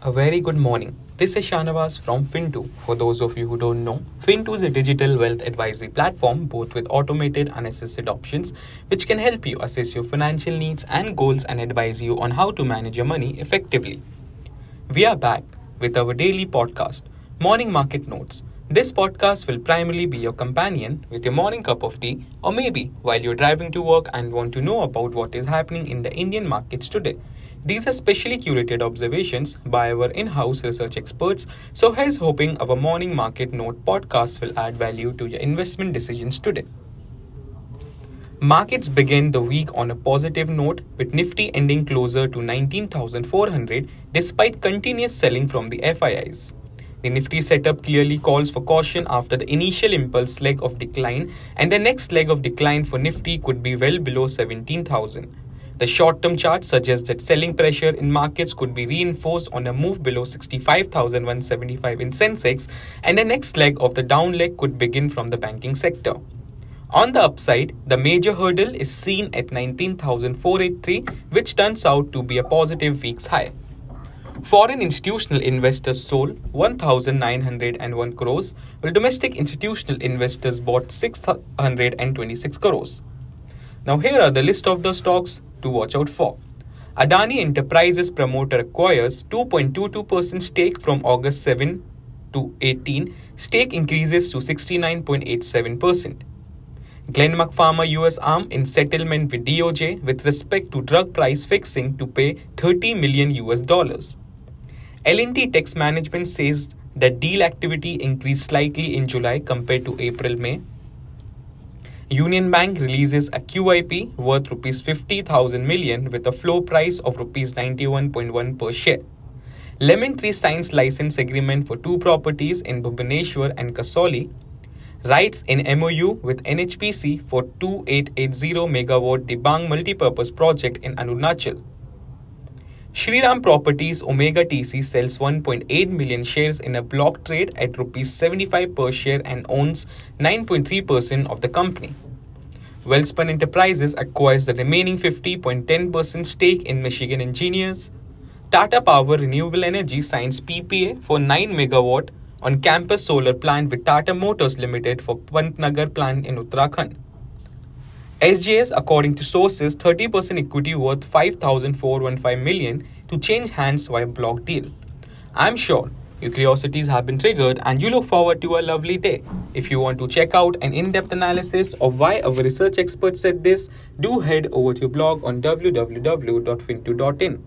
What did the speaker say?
A very good morning. This is Shanavas from Fintoo. For those of you who don't know, Fintoo is a digital wealth advisory platform both with automated and assisted options which can help you assess your financial needs and goals and advise you on how to manage your money effectively. We are back with our daily podcast, Morning Market Notes. This podcast will primarily be your companion with your morning cup of tea, or maybe while you're driving to work and want to know about what is happening in the Indian markets today. These are specially curated observations by our in house research experts, so here's hoping our morning market note podcast will add value to your investment decisions today. Markets begin the week on a positive note with Nifty ending closer to 19,400 despite continuous selling from the FIIs. The Nifty setup clearly calls for caution after the initial impulse leg of decline, and the next leg of decline for Nifty could be well below 17,000. The short term chart suggests that selling pressure in markets could be reinforced on a move below 65,175 in Sensex, and the next leg of the down leg could begin from the banking sector. On the upside, the major hurdle is seen at 19,483, which turns out to be a positive week's high. Foreign institutional investors sold 1,901 crores, while domestic institutional investors bought 626 crores. Now, here are the list of the stocks to watch out for. Adani Enterprises promoter acquires 2.22% stake from August 7 to 18. Stake increases to 69.87%. Glenmark Pharma US arm in settlement with DOJ with respect to drug price fixing to pay 30 million US dollars. L&T Tax Management says that deal activity increased slightly in July compared to April-May. Union Bank releases a QIP worth rupees 50,000 million with a floor price of rupees 91.1 per share. Lemon Tree signs license agreement for two properties in Bhubaneswar and Kasauli. RITES in MOU with NHPC for 2880 megawatt Dibang multipurpose project in Arunachal. Shriram Properties Omega TC sells 1.8 million shares in a block trade at rupees 75 per share and owns 9.3% of the company. Welspun Enterprises acquires the remaining 50.10% stake in Michigan Engineers. Tata Power Renewable Energy signs PPA for 9 megawatt on campus solar plant with Tata Motors Limited for Pantnagar plant in Uttarakhand. SJS, according to sources, 30% equity worth 5,415 million to change hands via block deal. I'm sure your curiosities have been triggered and you look forward to a lovely day. If you want to check out an in-depth analysis of why our research experts said this, do head over to your blog on www.fintoo.in.